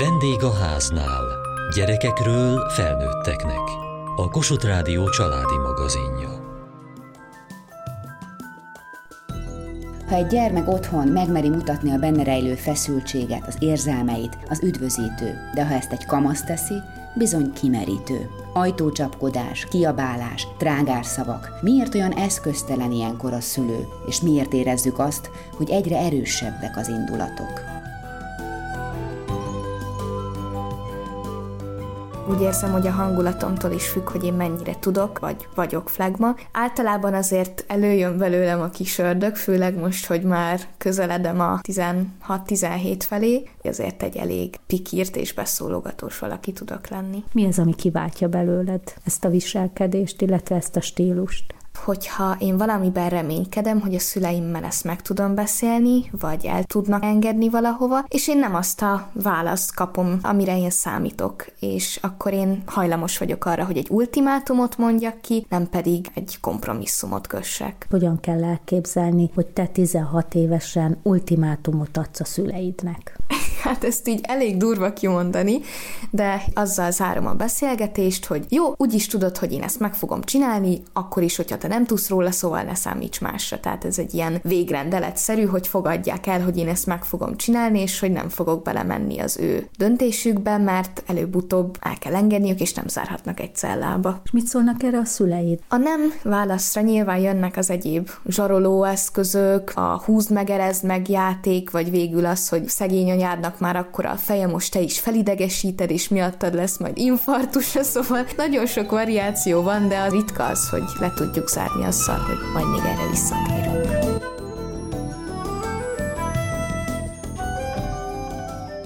Vendég a háznál. Gyerekekről felnőtteknek. A Kossuth Rádió családi magazinja. Ha egy gyermek otthon megmeri mutatni a benne rejlő feszültséget, az érzelmeit, az üdvözítő, de ha ezt egy kamasz teszi, bizony kimerítő. Ajtócsapkodás, kiabálás, trágárszavak. Miért olyan eszköztelen ilyenkor a szülő, és miért érezzük azt, hogy egyre erősebbek az indulatok? Úgy érzem, hogy a hangulatomtól is függ, hogy én mennyire tudok, vagy vagyok flagma. Általában azért előjön belőlem a kis ördög, főleg most, hogy már közeledem a 16-17 felé, azért egy elég pikírt és beszólogatós valaki tudok lenni. Mi az, ami kiváltja belőled ezt a viselkedést, illetve ezt a stílust? Hogyha én valamiben reménykedem, hogy a szüleimmel ezt meg tudom beszélni, vagy el tudnak engedni valahova, és én nem azt a választ kapom, amire én számítok, és akkor én hajlamos vagyok arra, hogy egy ultimátumot mondjak ki, nem pedig egy kompromisszumot kössek. Hogyan kell elképzelni, hogy te 16 évesen ultimátumot adsz a szüleidnek? Hát ezt így elég durva kimondani, de azzal zárom a beszélgetést, hogy jó, úgyis tudod, hogy én ezt meg fogom csinálni, akkor is, hogyha te nem tudsz róla, szóval ne számíts másra. Tehát ez egy ilyen végrendeletszerű, hogy fogadják el, hogy én ezt meg fogom csinálni, és hogy nem fogok belemenni az ő döntésükbe, mert előbb-utóbb el kell engedniük, és nem zárhatnak egy cellába. És mit szólnak erre a szüleid? A nem válaszra nyilván jönnek az egyéb zsaroló eszközök, a húzd meg, erezd meg játék, vagy végül az, hogy szegény anyádnak már akkor a feje most te is felidegesíted, és miattad lesz majd infarktus, szóval nagyon sok variáció van, de a ritka az, hogy le tudjuk zárni azzal, hogy majd még erre visszatérünk.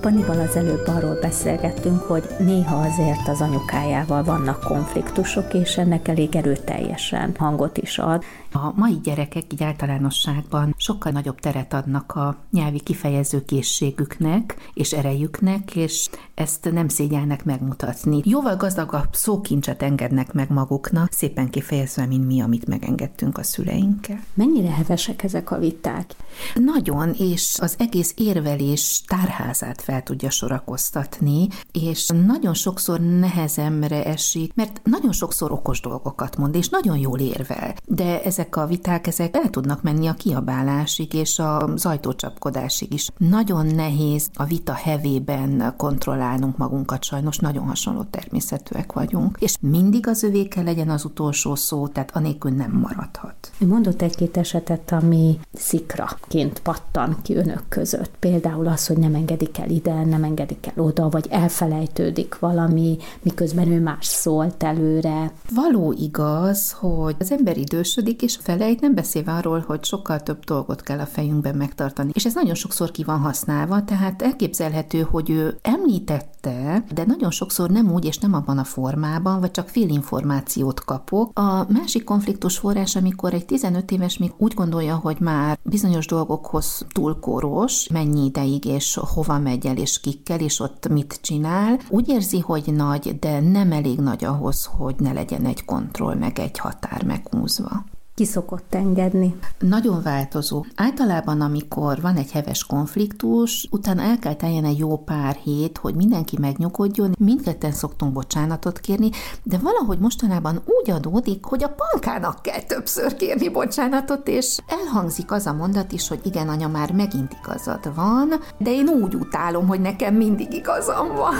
Panival az előbb arról beszélgettünk, hogy néha azért az anyukájával vannak konfliktusok, és ennek elég erőteljesen hangot is ad. A mai gyerekek így általánosságban sokkal nagyobb teret adnak a nyelvi kifejező készségüknek és erejüknek, és ezt nem szégyelnek megmutatni. Jóval gazdagabb szókincset engednek meg maguknak, szépen kifejezve, mint mi, amit megengedtünk a szüleinkkel. Mennyire hevesek ezek a viták? Nagyon, és az egész érvelés tárházát fel tudja sorakoztatni, és nagyon sokszor nehezemre esik, mert nagyon sokszor okos dolgokat mond, és nagyon jól érvel. De ezek a viták, ezek el tudnak menni a kiabálásig és az ajtócsapkodásig is. Nagyon nehéz a vita hevében kontrollálnunk magunkat, sajnos nagyon hasonló természetűek vagyunk, és mindig az övé kell legyen az utolsó szó, tehát anélkül nem maradhat. Mondott egy-két esetet, ami szikraként pattan ki önök között. Például az, hogy nem engedik el ide, nem engedik el oda, vagy elfelejtődik valami, miközben ő más szólt előre. Való igaz, hogy az ember idősödik, és felejt, nem beszélve arról, hogy sokkal több dolgot kell a fejünkben megtartani. És ez nagyon sokszor ki van használva, tehát elképzelhető, hogy ő említette, de nagyon sokszor nem úgy és nem abban a formában, vagy csak félinformációt kapok. A másik konfliktus forrás, amikor egy 15 éves még úgy gondolja, hogy már bizonyos dolgokhoz túl koros, mennyi ideig és hova megy el és kikkel, és ott mit csinál, úgy érzi, hogy nagy, de nem elég nagy ahhoz, hogy ne legyen egy kontroll, meg egy határ meghúzva ki szokott engedni? Nagyon változó. Általában, amikor van egy heves konfliktus, utána el kell teljen egy jó pár hét, hogy mindenki megnyugodjon. Mindketten szoktunk bocsánatot kérni, de valahogy mostanában úgy adódik, hogy a pankának kell többször kérni bocsánatot, és elhangzik az a mondat is, hogy igen, anya, már megint igazad van, de én úgy utálom, hogy nekem mindig igazam van.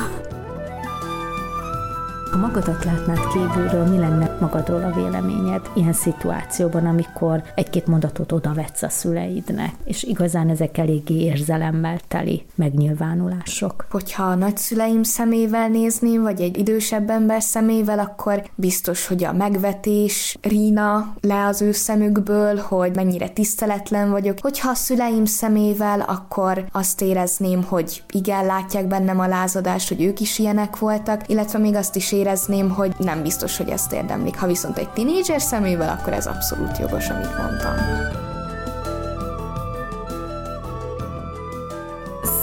Ha magadat látnád kívülről, mi lenne magadról a véleményed ilyen szituációban, amikor egy-két mondatot odavetsz a szüleidnek, és igazán ezek eléggé érzelemmel teli megnyilvánulások? Hogyha a nagyszüleim szemével nézném, vagy egy idősebb ember szemével, akkor biztos, hogy a megvetés rína le az ő szemükből, hogy mennyire tiszteletlen vagyok. Hogyha a szüleim szemével, akkor azt érezném, hogy igen, látják bennem a lázadást, hogy ők is ilyenek voltak, illetve még azt is érezném, hogy nem biztos, hogy ezt érdemlik. Ha viszont egy tinédzser szemével, akkor ez abszolút jogos, amit mondtam.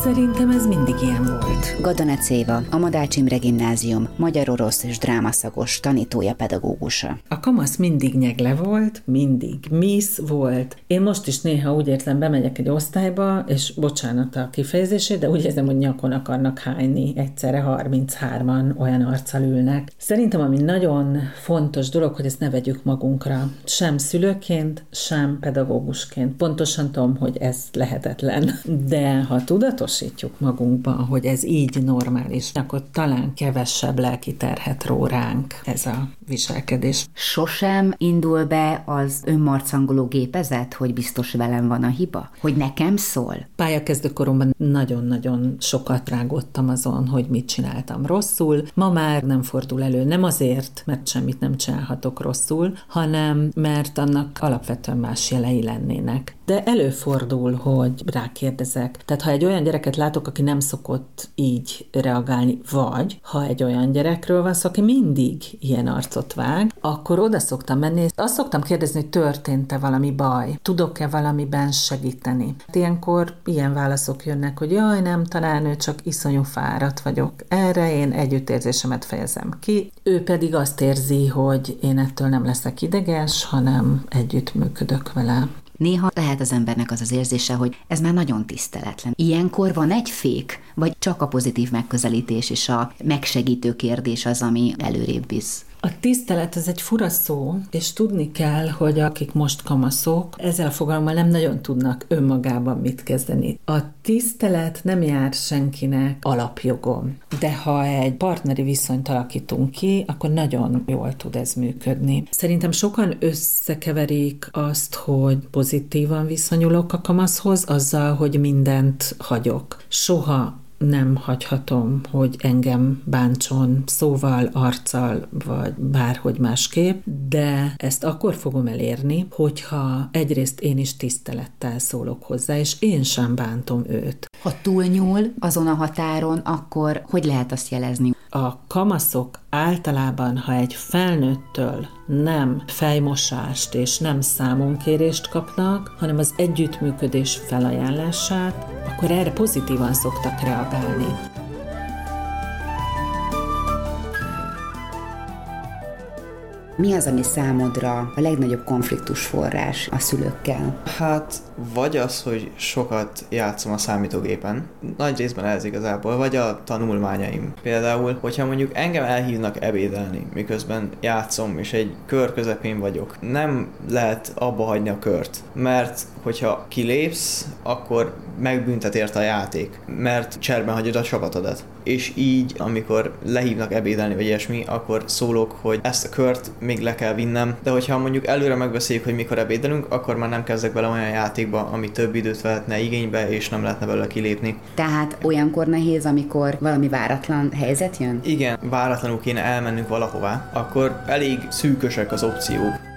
Szerintem ez mindig ilyen volt. Gadonec Éva, a Madács Imre Gimnázium, magyar-orosz és drámaszagos tanítója, pedagógusa. A kamasz mindig nyegle volt, mindig miss volt. Én most is néha úgy érzem, bemegyek egy osztályba, és bocsánat a kifejezését, de úgy érzem, hogy nyakon akarnak hányni. Egyszerre 33-an olyan arccal ülnek. Szerintem ami nagyon fontos dolog, hogy ezt ne vegyük magunkra. Sem szülőként, sem pedagógusként. Pontosan tudom, hogy ez lehetetlen. De ha tudatosítjuk magunkban, hogy ez így normális, akkor talán kevesebb lelki terhet ró ránk ez a viselkedés. Sosem indul be az önmarcangoló gépezet, hogy biztos velem van a hiba? Hogy nekem szól? Pályakezdő koromban nagyon-nagyon sokat rágottam azon, hogy mit csináltam rosszul. Ma már nem fordul elő, nem azért, mert semmit nem csinálhatok rosszul, hanem mert annak alapvetően más jelei lennének. De előfordul, hogy rákérdezek. Tehát ha egy olyan gyereket látok, aki nem szokott így reagálni, vagy ha egy olyan gyerekről van szó, aki mindig ilyen arcot vág, akkor oda szoktam menni, és azt szoktam kérdezni, hogy történt-e valami baj, tudok-e valamiben segíteni. Ilyenkor ilyen válaszok jönnek, hogy jaj, nem, talán ő csak iszonyú fáradt vagyok. Erre én együttérzésemet fejezem ki. Ő pedig azt érzi, hogy én ettől nem leszek ideges, hanem együttműködök vele. Néha lehet az embernek az az érzése, hogy ez már nagyon tiszteletlen. Ilyenkor van egy fék, vagy csak a pozitív megközelítés és a megsegítő kérdés az, ami előrébb visz? A tisztelet az egy fura szó, és tudni kell, hogy akik most kamaszok, ezzel a fogalommal nem nagyon tudnak önmagában mit kezdeni. A tisztelet nem jár senkinek alapjogom, de ha egy partneri viszonyt alakítunk ki, akkor nagyon jól tud ez működni. Szerintem sokan összekeverik azt, hogy pozitívan viszonyulok a kamaszhoz, azzal, hogy mindent hagyok. Soha nem hagyhatom, hogy engem bántson szóval, arccal, vagy bárhogy másképp, de ezt akkor fogom elérni, hogyha egyrészt én is tisztelettel szólok hozzá, és én sem bántom őt. Ha túlnyúl azon a határon, akkor hogy lehet azt jelezni? A kamaszok általában, ha egy felnőttől nem fejmosást és nem számonkérést kapnak, hanem az együttműködés felajánlását, akkor erre pozitívan szoktak reagálni. Mi az, ami számodra a legnagyobb konfliktus forrás a szülőkkel? Hát, vagy az, hogy sokat játszom a számítógépen, nagy részben ez igazából, vagy a tanulmányaim. Például, hogyha mondjuk engem elhívnak ebédelni, miközben játszom, és egy kör közepén vagyok, nem lehet abba hagyni a kört, mert hogyha kilépsz, akkor megbüntet érte a játék, mert cserben hagyod a csapatodat. És így, amikor lehívnak ebédelni vagy ilyesmi, akkor szólok, hogy ezt a kört még le kell vinnem, de hogyha mondjuk előre megbeszéljük, hogy mikor ebédelünk, akkor már nem kezdek bele olyan játékba, ami több időt vehetne igénybe, és nem lehetne belőle kilépni. Tehát olyankor nehéz, amikor valami váratlan helyzet jön? Igen, váratlanul kéne elmennünk valahová, akkor elég szűkösek az opciók.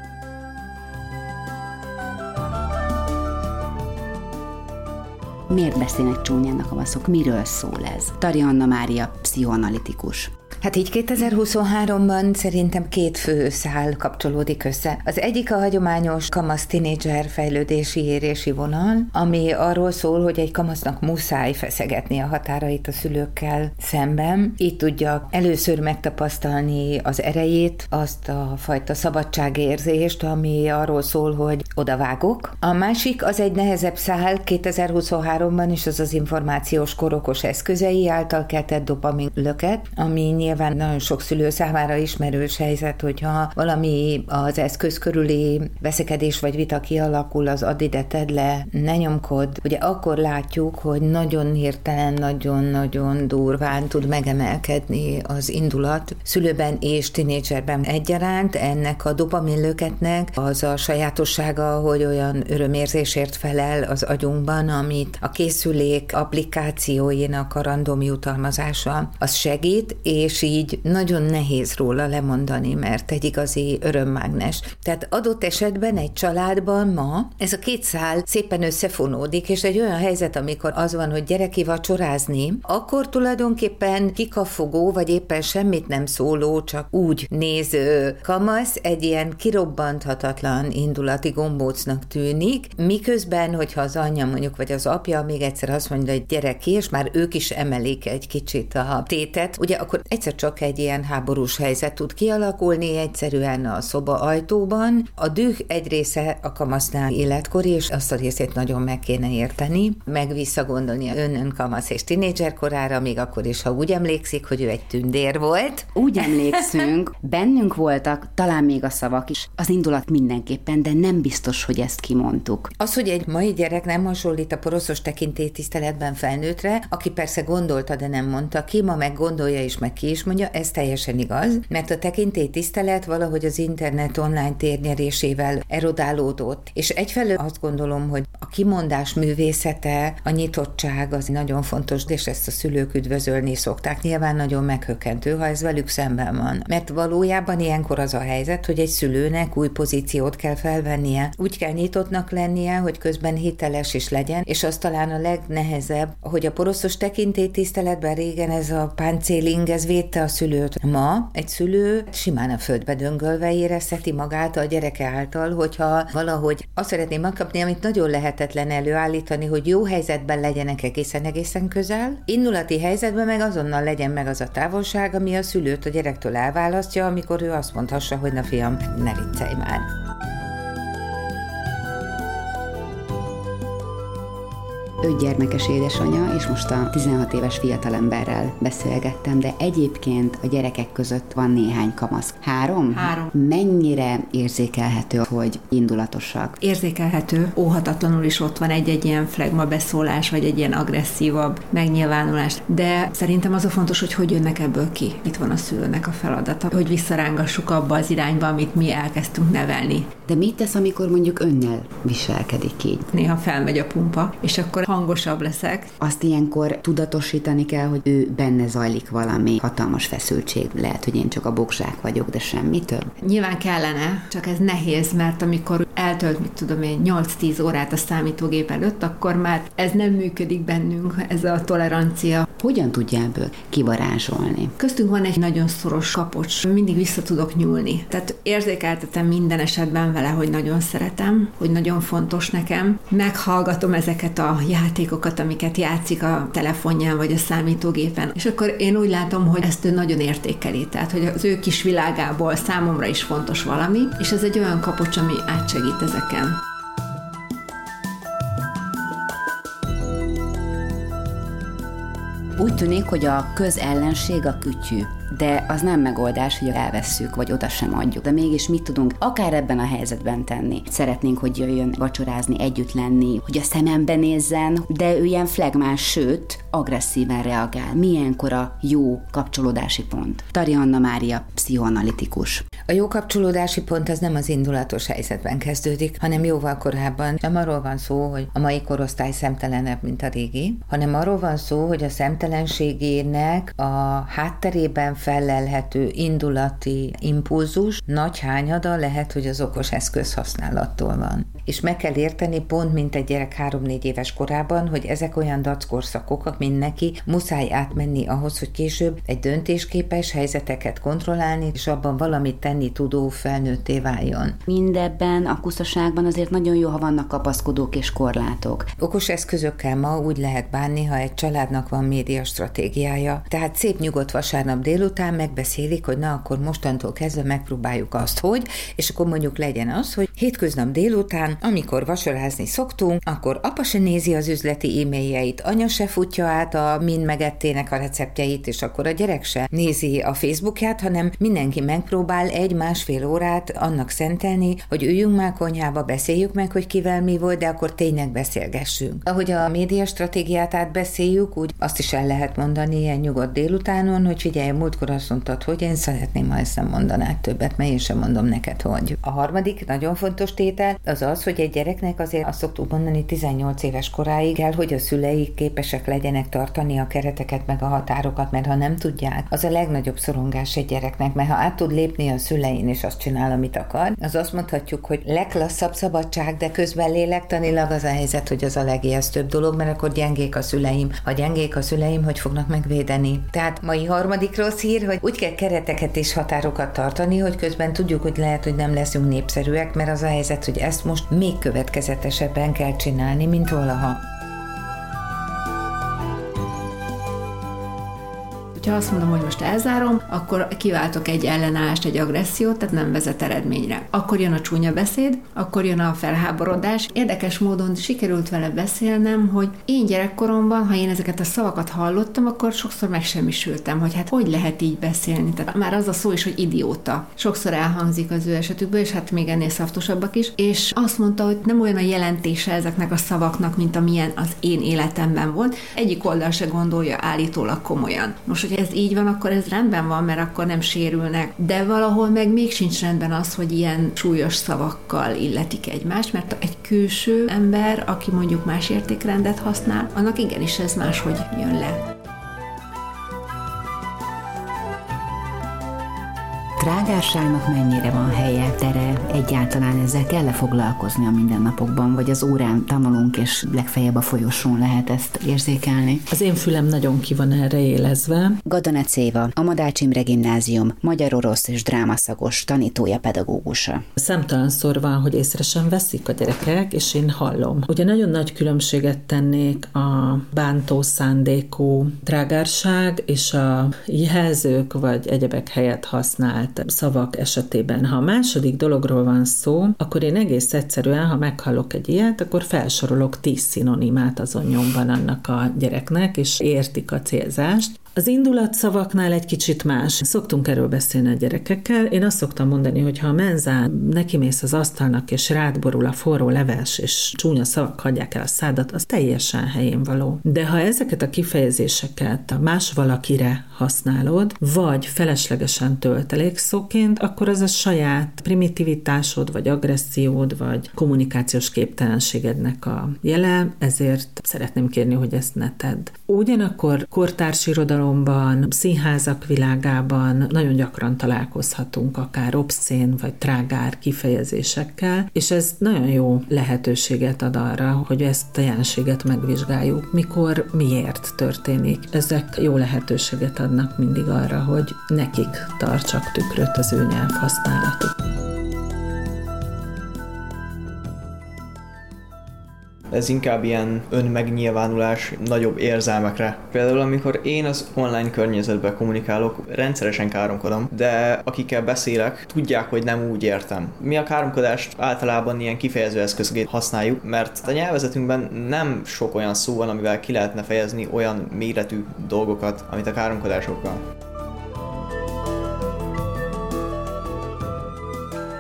Miért beszélnek csúnyán a kamaszok? Miről szól ez? Tari Anna Mária, pszichoanalitikus. Hát így 2023-ban szerintem két fő szál kapcsolódik össze. Az egyik a hagyományos kamasz tinédzser fejlődési érési vonal, ami arról szól, hogy egy kamasznak muszáj feszegetni a határait a szülőkkel szemben. Így tudja először megtapasztalni az erejét, azt a fajta szabadságérzést, ami arról szól, hogy odavágok. A másik az egy nehezebb szál 2023-ban is, az az információs korokos eszközei által keltett dopamin löket, ami nyilván nyilván nagyon sok szülő számára ismerős helyzet, hogyha valami az eszköz körüli veszekedés vagy vita kialakul, az add ide, tedd le, ne nyomkod. Ugye akkor látjuk, hogy nagyon hirtelen, nagyon-nagyon durván tud megemelkedni az indulat szülőben és tinédzserben egyaránt. Ennek a dopaminlöketnek az a sajátossága, hogy olyan örömérzésért felel az agyunkban, amit a készülék applikációinak a random jutalmazása az segít, és így nagyon nehéz róla lemondani, mert egy igazi örömmágnes. Tehát adott esetben egy családban ma ez a két szál szépen összefonódik, és egy olyan helyzet, amikor az van, hogy gyereki vacsorázni, akkor tulajdonképpen kikafogó, vagy éppen semmit nem szóló, csak úgy néző kamasz egy ilyen kirobbanthatatlan indulati gombócnak tűnik, miközben, hogyha az anyja mondjuk, vagy az apja még egyszer azt mondja, hogy gyerek ki, és már ők is emelik egy kicsit a tétet, ugye akkor egyszer csak egy ilyen háborús helyzet tud kialakulni, egyszerűen a szoba ajtóban. A düh egy része a kamasznál életkori, és azt a részét nagyon meg kéne érteni, meg visszagondolni önnön kamasz és tinédzser korára, még akkor is, ha úgy emlékszik, hogy ő egy tündér volt. Úgy emlékszünk, bennünk voltak talán még a szavak is, az indulat mindenképpen, de nem biztos, hogy ezt kimondtuk. Az, hogy egy mai gyerek nem hasonlít a poroszos tiszteletben felnőttre, aki persze gondolta, de nem mondta ki, ma meg gondolja és meg ki is mondja, ez teljesen igaz, mert a tisztelet valahogy az internet online térnyerésével erodálódott. És egyfelől azt gondolom, hogy a kimondás művészete, a nyitottság az nagyon fontos, és ezt a szülők üdvözölni szokták. Nyilván nagyon meghökkentő, ha ez velük szemben van. Mert valójában ilyenkor az a helyzet, hogy egy szülőnek új pozíciót kell felvennie. Úgy kell nyitottnak lennie, hogy közben hiteles is legyen, és az talán a legnehezebb, hogy a poroszos tekintélytiszteletben régen ez a páncéling, ez védte a szülőt. Ma egy szülő simán a földbe döngölve érezheti magát a gyereke által, hogyha valahogy azt szeretném megkapni, amit nagyon lehetetlen előállítani, hogy jó helyzetben legyenek egészen-egészen közel, indulati helyzetben meg azonnal legyen meg az a távolság, ami a szülőt a gyerektől elválasztja, amikor ő azt mondhassa, hogy na fiam, ne viccelj már. Öt gyermekes édesanyja, és most a 16 éves fiatalemberrel beszélgettem, de egyébként a gyerekek között van néhány kamasz. Három? Három. Mennyire érzékelhető, hogy indulatosak? Érzékelhető. Óhatatlanul is ott van egy-egy ilyen flegma beszólás, vagy egy ilyen agresszívabb megnyilvánulás. De szerintem az a fontos, hogy hogy jönnek ebből ki. Itt van a szülőnek a feladata, hogy visszarángassuk abba az irányba, amit mi elkezdtünk nevelni. De mit tesz, amikor mondjuk önnel viselkedik így? Néha felmegy a pumpa, és akkor hangosabb leszek. Azt ilyenkor tudatosítani kell, hogy ő benne zajlik valami hatalmas feszültség. Lehet, hogy én csak a bokzsák vagyok, de semmi több. Nyilván kellene, csak ez nehéz, mert amikor eltölt, mit tudom én, 8-10 órát a számítógép előtt, akkor már ez nem működik bennünk, ez a tolerancia. Hogyan tudja ebből kivarázsolni? Köztünk van egy nagyon szoros kapocs, mindig vissza tudok nyúlni. Tehát érzékeltetem minden esetben vele, hogy nagyon szeretem, hogy nagyon fontos nekem. Meghallgatom ezeket a játékokat, amiket játszik a telefonján vagy a számítógépen. És akkor én úgy látom, hogy ezt ő nagyon értékeli, tehát hogy az ő kis világából számomra is fontos valami, és ez egy olyan kapocs, ami átsegít ezeken. Úgy tűnik, hogy a közellenség a kütyű de az nem megoldás, hogy elvesszük, vagy oda sem adjuk. De mégis mit tudunk akár ebben a helyzetben tenni? Szeretnénk, hogy jöjjön vacsorázni, együtt lenni, hogy a szemembe nézzen, de ő ilyen flegmás, sőt, agresszíven reagál. Milyenkor a jó kapcsolódási pont? Tari Anna Mária, pszichoanalitikus. A jó kapcsolódási pont az nem az indulatos helyzetben kezdődik, hanem jóval korábban. Nem arról van szó, hogy a mai korosztály szemtelenebb, mint a régi, hanem arról van szó, hogy a szemtelenségének a hátterében fellelhető indulati impulzus nagy hányada lehet, hogy az okos eszköz használattól van. És meg kell érteni pont, mint egy gyerek három-négy éves korában, hogy ezek olyan dackorszakok, mint neki muszáj átmenni ahhoz, hogy később egy döntésképes helyzeteket kontrollálni, és abban valamit tenni tudó felnőtté váljon. Mindebben a kuszaságban azért nagyon jó, ha vannak kapaszkodók és korlátok. Okos eszközökkel ma úgy lehet bánni, ha egy családnak van média stratégiája. Tehát szép nyugodt vasárnap délután után megbeszélik, hogy na akkor mostantól kezdve megpróbáljuk azt, hogy, és akkor mondjuk legyen az, hogy hétköznap délután, amikor vasorázni szoktunk, akkor apa se nézi az üzleti e-mailjeit, anya se futja át a mind megettének a receptjeit, és akkor a gyerek se nézi a Facebookját, hanem mindenki megpróbál egy-másfél órát annak szentelni, hogy üljünk már konyhába, beszéljük meg, hogy kivel mi volt, de akkor tényleg beszélgessünk. Ahogy a média stratégiát átbeszéljük, úgy azt is el lehet mondani ilyen nyugodt délutánon, hogy figyelj, múltkor azt mondtad, hogy én szeretném, ha ezt nem mondanád többet, mert én sem mondom neked, hogy. A harmadik nagyon fontos tétel az az, az, hogy egy gyereknek azért azt szoktuk mondani 18 éves koráig kell, hogy a szülei képesek legyenek tartani a kereteket meg a határokat, mert ha nem tudják, az a legnagyobb szorongás egy gyereknek, mert ha át tud lépni a szülein és azt csinál, amit akar, az azt mondhatjuk, hogy leglasszabb szabadság, de közben lélektanilag az a helyzet, hogy az a legijesztőbb dolog, mert akkor gyengék a szüleim. Ha gyengék a szüleim, hogy fognak megvédeni? Tehát mai harmadik rossz hír, hogy úgy kell kereteket és határokat tartani, hogy közben tudjuk, hogy lehet, hogy nem leszünk népszerűek, mert az a helyzet, hogy ezt most még következetesebben kell csinálni, mint valaha. Ha azt mondom, hogy most elzárom, akkor kiváltok egy ellenállást, egy agressziót, tehát nem vezet eredményre. Akkor jön a csúnya beszéd, akkor jön a felháborodás. Érdekes módon sikerült vele beszélnem, hogy én gyerekkoromban, ha én ezeket a szavakat hallottam, akkor sokszor megsemmisültem, hogy hát hogy lehet így beszélni. Tehát már az a szó is, hogy idióta. Sokszor elhangzik az ő esetükből, és hát még ennél szaftosabbak is. És azt mondta, hogy nem olyan a jelentése ezeknek a szavaknak, mint amilyen az én életemben volt. Egyik oldal se gondolja állítólag komolyan. Most, hogy ez így van, akkor ez rendben van, mert akkor nem sérülnek. De valahol meg még sincs rendben az, hogy ilyen súlyos szavakkal illetik egymást, mert egy külső ember, aki mondjuk más értékrendet használ, annak igenis ez máshogy jön le. Trágárságnak mennyire van helye, tere, egyáltalán ezzel kell-e foglalkozni a mindennapokban, vagy az órán tanulunk, és legfeljebb a folyosón lehet ezt érzékelni? Az én fülem nagyon ki van erre élezve. Gadanec Éva, a Madács Imre Gimnázium, magyar-orosz és drámaszagos tanítója, pedagógusa. Számtalanszor van, hogy észre sem veszik a gyerekek, és én hallom. Ugye nagyon nagy különbséget tennék a bántó szándékú trágárság és a jelzők vagy egyebek helyett használt szavak esetében. Ha a második dologról van szó, akkor én egész egyszerűen, ha meghallok egy ilyet, akkor felsorolok tíz szinonimát azon nyomban annak a gyereknek, és értik a célzást. Az indulatszavaknál egy kicsit más. Szoktunk erről beszélni a gyerekekkel. Én azt szoktam mondani, hogy ha a menzán nekimész az asztalnak, és rád borul a forró leves, és csúnya szavak hagyják el a szádat, az teljesen helyén való. De ha ezeket a kifejezéseket más valakire használod, vagy feleslegesen töltelékszóként, akkor az a saját primitivitásod, vagy agressziód, vagy kommunikációs képtelenségednek a jele, ezért szeretném kérni, hogy ezt ne tedd. Ugyanakkor kortárs irodalom irodalomban, színházak világában nagyon gyakran találkozhatunk akár obszén vagy trágár kifejezésekkel, és ez nagyon jó lehetőséget ad arra, hogy ezt a jelenséget megvizsgáljuk, mikor, miért történik. Ezek jó lehetőséget adnak mindig arra, hogy nekik tartsak tükröt az ő nyelvhasználatuk. Ez inkább ilyen önmegnyilvánulás nagyobb érzelmekre. Például amikor én az online környezetben kommunikálok, rendszeresen káromkodom, de akikkel beszélek, tudják, hogy nem úgy értem. Mi a káromkodást általában ilyen kifejező eszközként használjuk, mert a nyelvezetünkben nem sok olyan szó van, amivel ki lehetne fejezni olyan méretű dolgokat, amit a káromkodásokkal.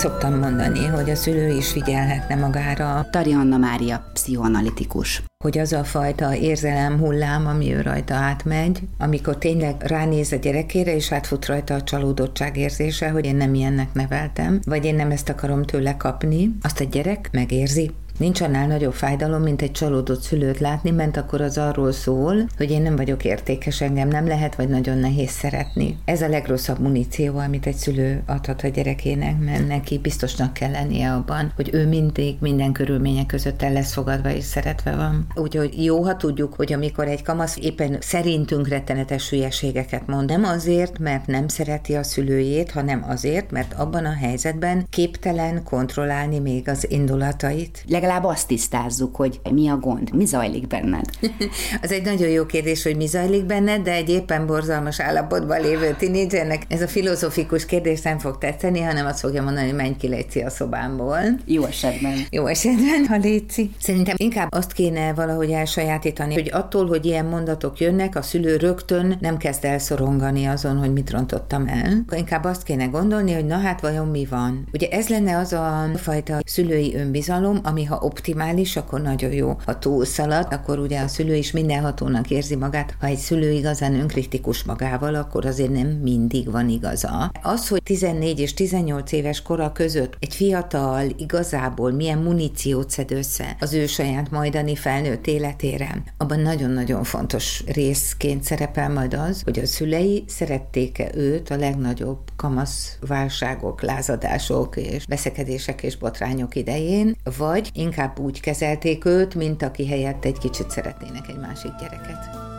Szoktam mondani, hogy a szülő is figyelhetne magára. Tarja Anna Mária, pszichoanalitikus. Hogy az a fajta érzelem hullám, ami ő rajta átmegy, amikor tényleg ránéz a gyerekére, és átfut rajta a csalódottság érzése, hogy én nem ilyennek neveltem, vagy én nem ezt akarom tőle kapni, azt a gyerek megérzi, Nincs annál nagyobb fájdalom, mint egy csalódott szülőt látni, mert akkor az arról szól, hogy én nem vagyok értékes, engem nem lehet, vagy nagyon nehéz szeretni. Ez a legrosszabb muníció, amit egy szülő adhat a gyerekének, mert neki biztosnak kell lennie abban, hogy ő mindig minden körülmények között el lesz fogadva és szeretve van. Úgyhogy jó, ha tudjuk, hogy amikor egy kamasz éppen szerintünk rettenetes hülyeségeket mond, nem azért, mert nem szereti a szülőjét, hanem azért, mert abban a helyzetben képtelen kontrollálni még az indulatait legalább azt tisztázzuk, hogy mi a gond, mi zajlik benned. az egy nagyon jó kérdés, hogy mi zajlik benned, de egy éppen borzalmas állapotban lévő tinédzsernek ez a filozofikus kérdés nem fog tetszeni, hanem azt fogja mondani, hogy menj ki Léci a szobámból. Jó esetben. Jó esetben, ha Léci. Szerintem inkább azt kéne valahogy elsajátítani, hogy attól, hogy ilyen mondatok jönnek, a szülő rögtön nem kezd el szorongani azon, hogy mit rontottam el. Inkább azt kéne gondolni, hogy na hát vajon mi van. Ugye ez lenne az a fajta szülői önbizalom, ami Ha optimális, akkor nagyon jó. Ha túlszalad, akkor ugye a szülő is mindenhatónak érzi magát. Ha egy szülő igazán önkritikus magával, akkor azért nem mindig van igaza. Az, hogy 14 és 18 éves kora között egy fiatal igazából milyen muníciót szed össze az ő saját majdani felnőtt életére, abban nagyon-nagyon fontos részként szerepel majd az, hogy a szülei szerették-e őt a legnagyobb kamasz válságok, lázadások és veszekedések és botrányok idején, vagy inkább úgy kezelték őt, mint aki helyett egy kicsit szeretnének egy másik gyereket.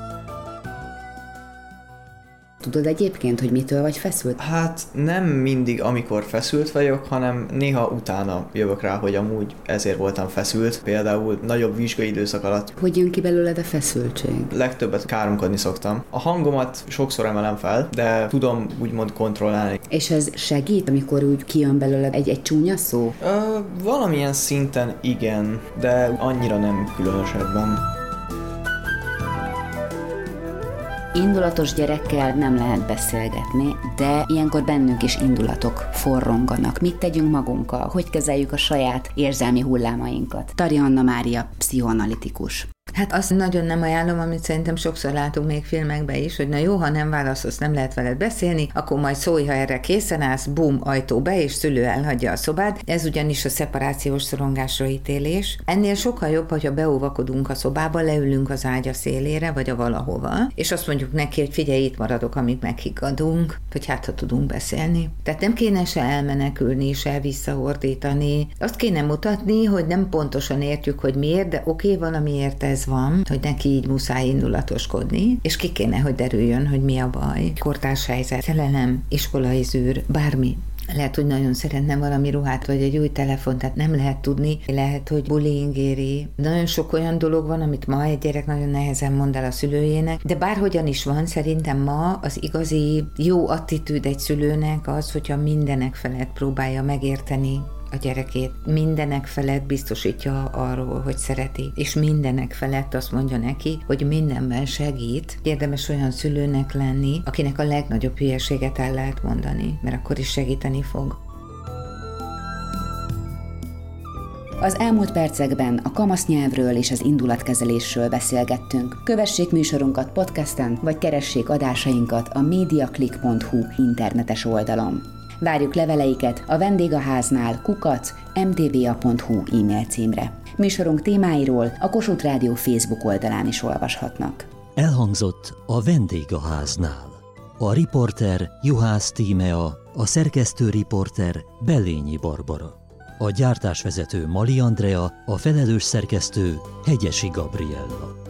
Tudod egyébként, hogy mitől vagy feszült? Hát nem mindig, amikor feszült vagyok, hanem néha utána jövök rá, hogy amúgy ezért voltam feszült. Például nagyobb vizsgai időszak alatt. Hogy jön ki belőled a feszültség? Legtöbbet káromkodni szoktam. A hangomat sokszor emelem fel, de tudom úgymond kontrollálni. És ez segít, amikor úgy kijön belőled egy, egy csúnya szó? Ö, valamilyen szinten igen, de annyira nem különösebben. Indulatos gyerekkel nem lehet beszélgetni, de ilyenkor bennünk is indulatok forronganak. Mit tegyünk magunkkal? Hogy kezeljük a saját érzelmi hullámainkat? Tari Anna Mária, pszichoanalitikus. Hát azt nagyon nem ajánlom, amit szerintem sokszor látunk még filmekben is, hogy na jó, ha nem válaszolsz, nem lehet veled beszélni, akkor majd szólj, ha erre készen állsz, bum, ajtó be, és szülő elhagyja a szobát. Ez ugyanis a szeparációs szorongásra ítélés. Ennél sokkal jobb, hogyha beóvakodunk a szobába, leülünk az ágya szélére, vagy a valahova, és azt mondjuk neki, hogy figyelj, itt maradok, amíg meghiggadunk, hogy hát, ha tudunk beszélni. Tehát nem kéne se elmenekülni, se visszaordítani. Azt kéne mutatni, hogy nem pontosan értjük, hogy miért, de oké, okay, valamiért ez van, hogy neki így muszáj indulatoskodni, és ki kéne, hogy derüljön, hogy mi a baj. Kortárs helyzet, szerelem, iskolai zűr, bármi lehet, hogy nagyon szeretne valami ruhát, vagy egy új telefon, tehát nem lehet tudni. Lehet, hogy bullying éri. Nagyon sok olyan dolog van, amit ma egy gyerek nagyon nehezen mond el a szülőjének, de bárhogyan is van, szerintem ma az igazi jó attitűd egy szülőnek az, hogyha mindenek felett próbálja megérteni a gyerekét. Mindenek felett biztosítja arról, hogy szereti, és mindenek felett azt mondja neki, hogy mindenben segít. Érdemes olyan szülőnek lenni, akinek a legnagyobb hülyeséget el lehet mondani, mert akkor is segíteni fog. Az elmúlt percekben a kamasz nyelvről és az indulatkezelésről beszélgettünk. Kövessék műsorunkat podcasten, vagy keressék adásainkat a mediaclick.hu internetes oldalon. Várjuk leveleiket a vendégháznál kukac mtva.hu e-mail címre. Műsorunk témáiról a Kossuth Rádió Facebook oldalán is olvashatnak. Elhangzott a vendégháznál. A riporter Juhász Tímea, a szerkesztő riporter Bellényi Barbara. A gyártásvezető Mali Andrea, a felelős szerkesztő Hegyesi Gabriella.